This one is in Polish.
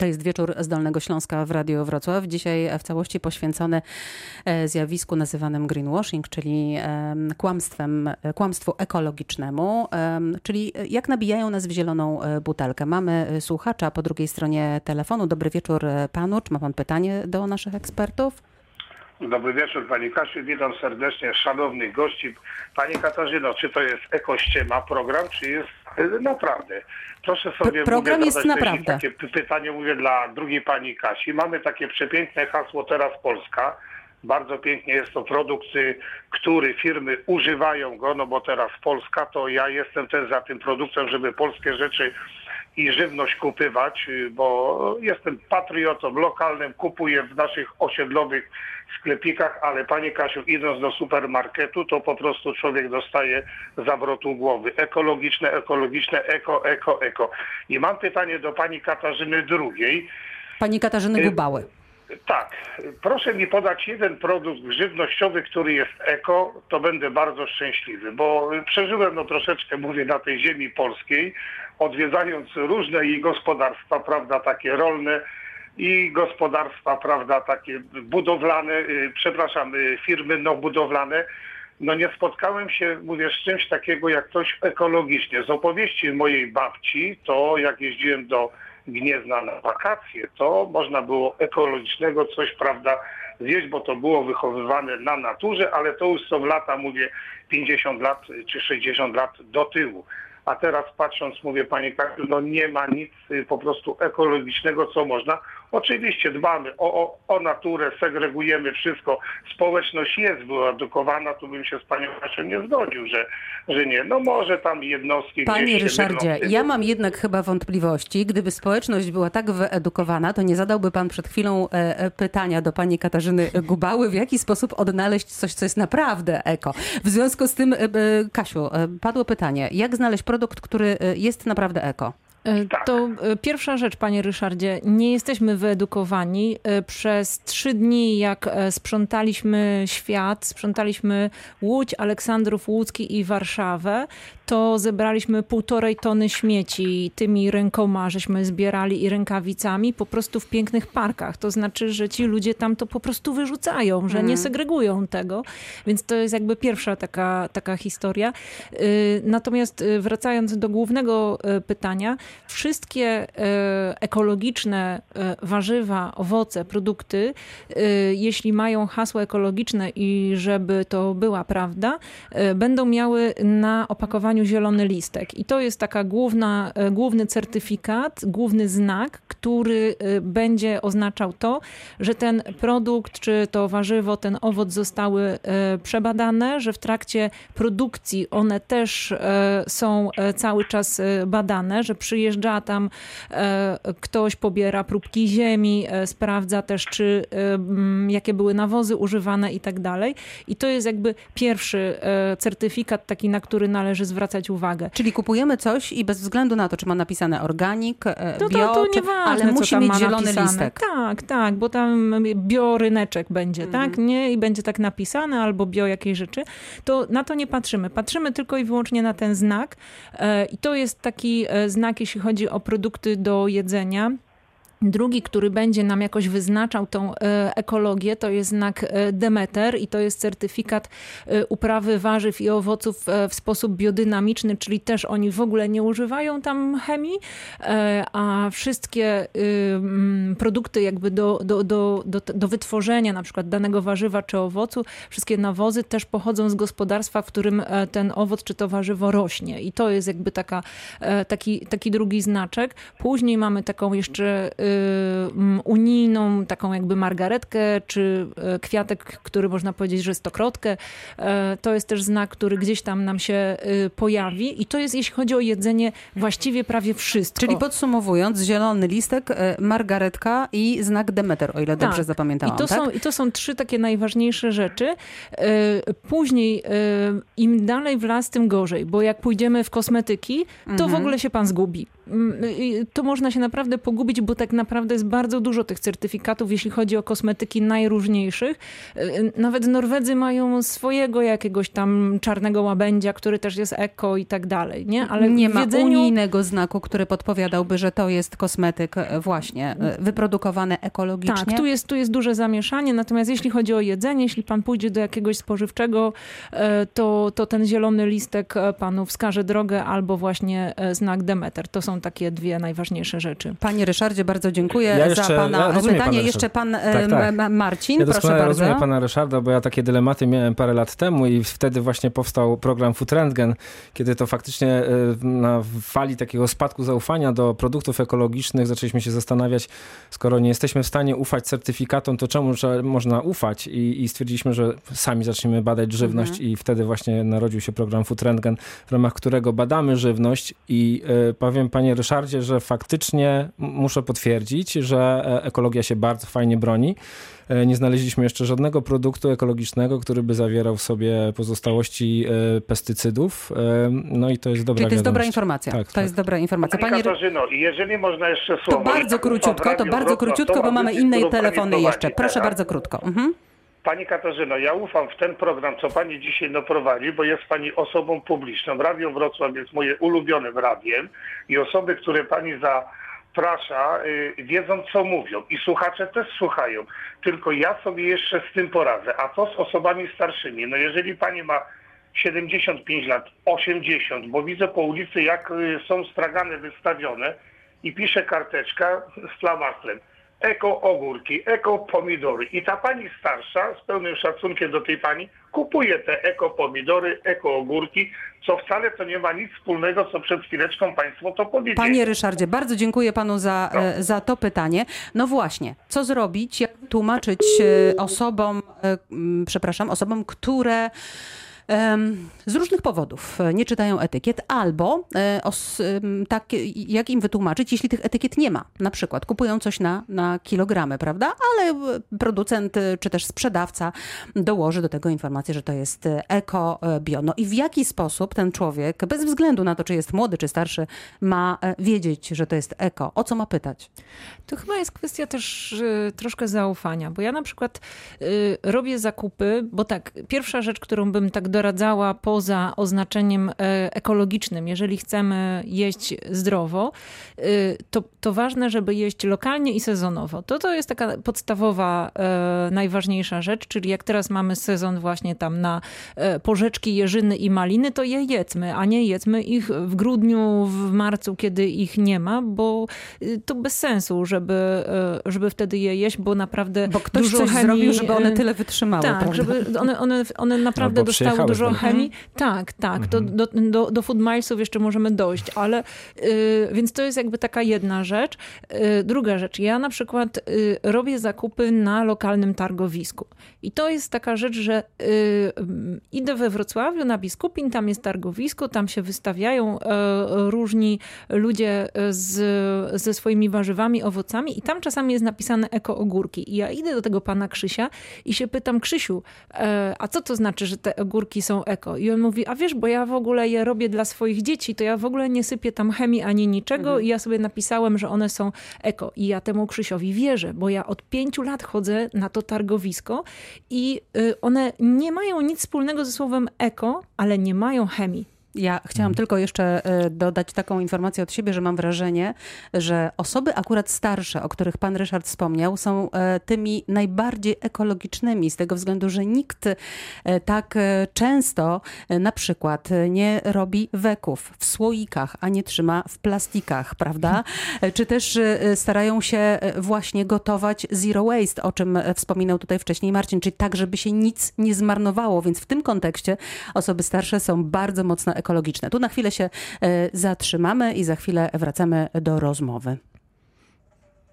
To jest wieczór z Dolnego Śląska w Radio Wrocław. Dzisiaj w całości poświęcony e, zjawisku nazywanym greenwashing, czyli kłamstwem, kłamstwu ekologicznemu, czyli jak nabijają nas w zieloną e, butelkę. Mamy słuchacza po drugiej stronie telefonu. Dobry wieczór panu. Czy ma pan pytanie do naszych ekspertów? Dobry wieczór Pani Kasiu, witam serdecznie szanownych gości. Pani Katarzyno, czy to jest ekościema program, czy jest naprawdę? Proszę sobie program jest naprawdę. takie pytanie mówię dla drugiej Pani Kasi. Mamy takie przepiękne hasło Teraz Polska. Bardzo pięknie jest to produkt, y, który firmy używają go, no bo teraz Polska, to ja jestem też za tym produktem, żeby polskie rzeczy i żywność kupywać, y, bo jestem patriotą lokalnym, kupuję w naszych osiedlowych sklepikach, ale Panie Kasiu, idąc do supermarketu, to po prostu człowiek dostaje zawrotu głowy. Ekologiczne, ekologiczne, eko, eko, eko. I mam pytanie do Pani Katarzyny drugiej. Pani Katarzyny Gubały. Tak. Proszę mi podać jeden produkt żywnościowy, który jest eko, to będę bardzo szczęśliwy, bo przeżyłem no troszeczkę, mówię, na tej ziemi polskiej, odwiedzając różne i gospodarstwa, prawda, takie rolne i gospodarstwa, prawda, takie budowlane, y, przepraszam, y, firmy no budowlane, no nie spotkałem się, mówię, z czymś takiego jak coś ekologicznie. Z opowieści mojej babci, to jak jeździłem do Gniezna na wakacje, to można było ekologicznego coś, prawda, zjeść, bo to było wychowywane na naturze, ale to już są lata, mówię, 50 lat czy 60 lat do tyłu. A teraz patrząc, mówię Panie Kasiu, no nie ma nic y, po prostu ekologicznego, co można. Oczywiście dbamy o, o, o naturę, segregujemy wszystko. Społeczność jest wyedukowana, tu bym się z Panią Kasią nie zgodził, że, że nie. No może tam jednostki Panie Ryszardzie, ja mam jednak chyba wątpliwości. Gdyby społeczność była tak wyedukowana, to nie zadałby Pan przed chwilą e, e, pytania do Pani Katarzyny Gubały, w jaki sposób odnaleźć coś, co jest naprawdę eko. W związku z tym, e, Kasiu, padło pytanie, jak znaleźć produkt, który jest naprawdę eko? E, tak. To e, pierwsza rzecz, panie Ryszardzie, nie jesteśmy wyedukowani. E, przez trzy dni, jak sprzątaliśmy świat, sprzątaliśmy Łódź, Aleksandrów Łódzki i Warszawę, to zebraliśmy półtorej tony śmieci tymi rękoma, żeśmy zbierali i rękawicami po prostu w pięknych parkach. To znaczy, że ci ludzie tam to po prostu wyrzucają, że nie mhm. segregują tego. Więc to jest jakby pierwsza taka, taka historia. Natomiast wracając do głównego pytania, wszystkie ekologiczne warzywa, owoce, produkty, jeśli mają hasło ekologiczne i żeby to była prawda, będą miały na opakowaniu zielony listek. I to jest taka główna, e, główny certyfikat, główny znak, który e, będzie oznaczał to, że ten produkt, czy to warzywo, ten owoc zostały e, przebadane, że w trakcie produkcji one też są cały czas badane, że przyjeżdża tam ktoś, pobiera próbki ziemi, sprawdza też, czy jakie były nawozy używane i tak dalej. I to jest jakby pierwszy certyfikat taki, na który należy zwracać uwagę. Czyli kupujemy coś i bez względu na to, czy ma napisane organik, e, no bio, to, to nieważne, ale musi mieć zielony napisane. listek. Tak, tak, bo tam bioryneczek będzie, tak? mhm. tak? Nie? I będzie tak napisane, albo bio jakiejś rzeczy. To na to nie patrzymy. Patrzymy tylko i wyłącznie na ten znak. E, I to jest taki e, znak, jeśli chodzi o produkty do jedzenia. Drugi, który będzie nam jakoś wyznaczał tą e, ekologię, to jest znak e, Demeter i to jest certyfikat e, uprawy warzyw i owoców w sposób biodynamiczny, czyli też oni w ogóle nie używają tam chemii, a wszystkie produkty jakby do, do, do, do, do wytworzenia na przykład danego warzywa czy owocu, wszystkie nawozy też pochodzą z gospodarstwa, w którym ten owoc czy to warzywo rośnie. I to jest jakby taka, taki, taki drugi znaczek. Później mamy taką jeszcze Y, unijną, taką jakby margaretkę, czy y, kwiatek, który można powiedzieć, że stokrotkę. E, to jest też znak, który gdzieś tam nam się y, pojawi i to jest, jeśli chodzi o jedzenie, właściwie prawie wszystko. Czyli podsumowując, zielony listek, e, margaretka i znak Demeter, o ile tak. dobrze zapamiętałam. I to, tak? są, I to są trzy takie najważniejsze rzeczy. E, później im dalej w las, tym gorzej, bo jak pójdziemy w kosmetyki, to mhm. w ogóle się pan zgubi. To można się naprawdę pogubić, bo tak naprawdę jest bardzo dużo tych certyfikatów, jeśli chodzi o kosmetyki najróżniejszych. Nawet Norwedzy mają swojego jakiegoś tam czarnego łabędzia, który też jest eko i tak dalej, nie? Ale nie ma jedzeniu... unijnego znaku, który podpowiadałby, że to jest kosmetyk e, właśnie e, wyprodukowany ekologicznie. Tak, tu jest, tu jest duże zamieszanie, natomiast jeśli chodzi o jedzenie, jeśli pan pójdzie do jakiegoś spożywczego, e, to, to ten zielony listek panu wskaże drogę albo właśnie znak Demeter. To są takie dwie najważniejsze rzeczy. Panie Ryszardzie, bardzo dziękuję ja jeszcze, za pana ja pytanie. Pana jeszcze pan tak, tak. Marcin, ja proszę bardzo. rozumiem pana Ryszarda, bo ja takie dylematy miałem parę lat temu i wtedy właśnie powstał program Food Rentgen, kiedy to faktycznie na fali takiego spadku zaufania do produktów ekologicznych zaczęliśmy się zastanawiać, skoro nie jesteśmy w stanie ufać certyfikatom, to czemu można ufać? I, i stwierdziliśmy, że sami zaczniemy badać żywność mhm. i wtedy właśnie narodził się program Food Rentgen, w ramach którego badamy żywność i y, powiem panie Ryszardzie, że faktycznie muszę potwierdzić, że e, ekologia się bardzo fajnie broni. E, nie znaleźliśmy jeszcze żadnego produktu ekologicznego, który by zawierał w sobie pozostałości e, pestycydów. No i to jest dobra Czyli to jest dobra informacja. Tak, to tak. jest dobra informacja. Pani Katarzyno, jeżeli można jeszcze słowo... To bardzo króciutko, to bardzo króciutko, bo mamy inne telefony jeszcze. Proszę bardzo krótko. Mhm. Pani Katarzyno, ja ufam w ten program, co Pani dzisiaj prowadzi, bo jest Pani osobą publiczną. Radio Wrocław jest moje ulubionym radiem i osoby, które Pani za prasza, y, wiedzą co mówią i słuchacze też słuchają. Tylko ja sobie jeszcze z tym poradzę. A co z osobami starszymi? No jeżeli pani ma 75 lat, 80, bo widzę po ulicy jak y, są stragany wystawione i pisze karteczka z flamastrem eko ogórki, eko pomidory. I ta pani starsza, z pełnym szacunkiem do tej pani, kupuje te eko pomidory, eko ogórki, co wcale to nie ma nic wspólnego, co przed chwileczką państwo to powiedzieli. Panie Ryszardzie, bardzo dziękuję panu za, no. E, za to pytanie. No właśnie, co zrobić, jak tłumaczyć e, osobom, e, przepraszam, osobom, które z różnych powodów e, nie czytają etykiet, albo e, tak, jak im wytłumaczyć, jeśli tych etykiet nie ma. Na przykład kupują coś na, na kilogramy, prawda? Ale e, producent czy też sprzedawca dołoży do tego informację, że to jest eko, bio. No i w jaki sposób ten człowiek, bez względu na to, czy jest młody, czy starszy, ma wiedzieć, że to jest eko? O co ma pytać? To chyba jest kwestia też troszkę zaufania, bo ja na przykład robię zakupy, bo tak, pierwsza rzecz, którą bym tak do doradzała poza oznaczeniem e, ekologicznym. Jeżeli chcemy jeść zdrowo, e, to, to ważne, żeby jeść lokalnie i sezonowo. To to jest taka podstawowa, e, najważniejsza rzecz, czyli jak teraz mamy sezon właśnie tam na porzeczki, jeżyny i maliny, to je jedzmy, a nie jedzmy ich w grudniu, w marcu, kiedy ich nie ma, bo to bez sensu, żeby, żeby wtedy je jeść, bo naprawdę bo ktoś dużo coś chemii, zrobił, żeby one tyle wytrzymały. Tak, prawda? żeby one, one, one naprawdę dostały dużo mhm. chemii. Tak, tak. Do, mhm. do, do, do food milesów jeszcze możemy dojść, ale y, więc to jest jakby taka jedna rzecz. Y, druga rzecz, ja na przykład y, robię zakupy na lokalnym targowisku. I to jest taka rzecz, że idę we Wrocławiu na Biskupin, tam jest targowisko, tam się wystawiają różni ludzie z, ze swoimi warzywami, owocami i tam czasami jest napisane eko ogórki. I ja idę do tego pana Krzysia i się pytam, Krzysiu, a co to znaczy, że te ogórki są eko. I on mówi, a wiesz, bo ja w ogóle je robię dla swoich dzieci, to ja w ogóle nie sypię tam chemii ani niczego mhm. i ja sobie napisałem, że one są eko. I ja temu Krzysiowi wierzę, bo ja od pięciu lat chodzę na to targowisko i y, one nie mają nic wspólnego ze słowem eko, ale nie mają chemii. Ja chciałam tylko jeszcze e, dodać taką informację od siebie, że mam wrażenie, że osoby akurat starsze, o których pan Ryszard wspomniał, są e, tymi najbardziej ekologicznymi z tego względu, że nikt e, tak często na przykład nie robi weków w słoikach, a nie trzyma w plastikach, prawda? Czy też starają się właśnie gotować zero waste, o czym wspominał tutaj wcześniej Marcin, czyli tak, żeby się nic nie zmarnowało, więc w tym kontekście osoby starsze są bardzo mocno ekologiczne. Tu na chwilę się e, zatrzymamy i za chwilę wracamy do rozmowy.